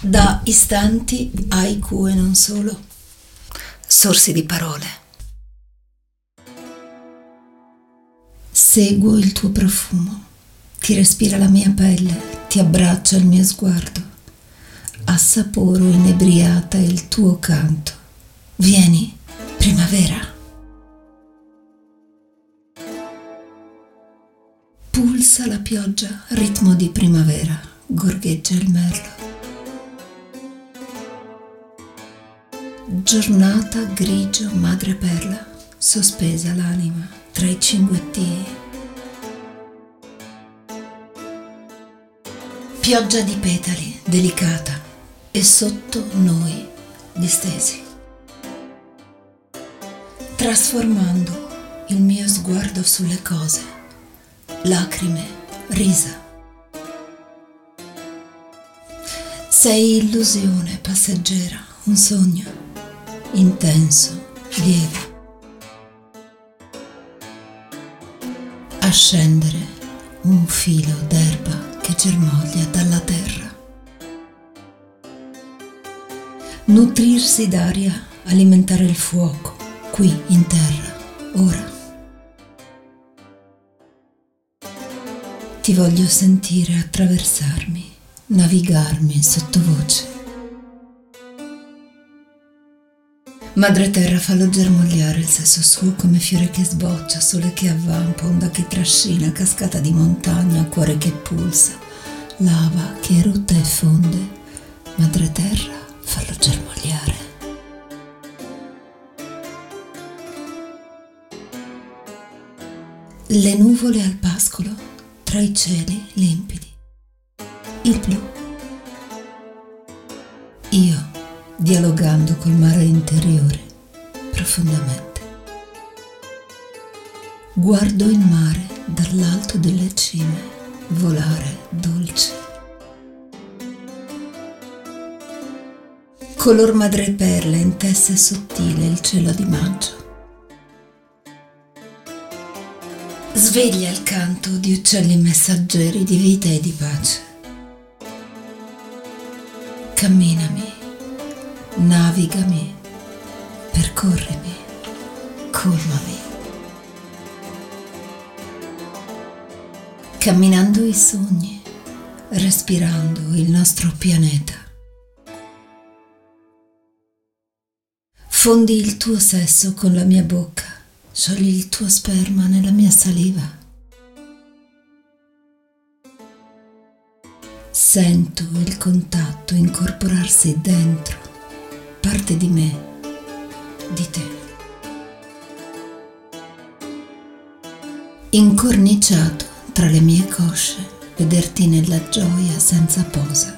Da istanti haiku e non solo. Sorsi di parole. Seguo il tuo profumo, ti respira la mia pelle, ti abbraccia il mio sguardo. Assaporo inebriata il tuo canto. Vieni, primavera. Pulsa la pioggia, ritmo di primavera, gorgheggia il merlo. Giornata grigio madreperla, sospesa l'anima tra i cinguettii. Pioggia di petali, delicata, e sotto noi distesi. Trasformando il mio sguardo sulle cose, lacrime, risa. Sei illusione passeggera, un sogno intenso, lieve. A scendere un filo d'erba che germoglia dalla terra. Nutrirsi d'aria, alimentare il fuoco, qui in terra, ora. Ti voglio sentire attraversarmi, navigarmi sottovoce. Madre terra fallo germogliare il sesso suo come fiore che sboccia, sole che avvampa, onda che trascina, cascata di montagna, cuore che pulsa, lava che erutta e fonde. Madre terra fallo germogliare. Le nuvole al pascolo tra i cieli limpidi. Il blu. Io dialogando col mare interiore profondamente. Guardo il mare dall'alto delle cime volare dolce. Color madreperla in testa sottile il cielo di maggio. Sveglia il canto di uccelli messaggeri di vita e di pace. Navigami, percorrimi, colmami. Camminando i sogni, respirando il nostro pianeta. Fondi il tuo sesso con la mia bocca, sciogli il tuo sperma nella mia saliva. Sento il contatto incorporarsi dentro parte di me, di te. Incorniciato tra le mie cosce, vederti nella gioia senza posa.